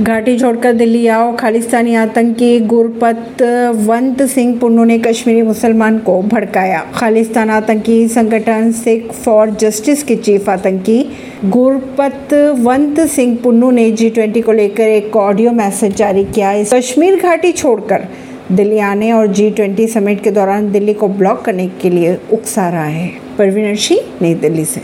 घाटी छोड़कर दिल्ली आओ। खालिस्तानी आतंकी गुरपतवंत सिंह पुन्नू ने कश्मीरी मुसलमान को भड़काया। खालिस्तान आतंकी संगठन सिख फॉर जस्टिस के चीफ आतंकी गुरपतवंत सिंह पुन्नू ने जी ट्वेंटी को लेकर एक ऑडियो मैसेज जारी किया। इस कश्मीर घाटी छोड़कर दिल्ली आने और जी ट्वेंटी समिट के दौरान दिल्ली को ब्लॉक करने के लिए उकसा रहा है। परवीन सिंह नई दिल्ली से।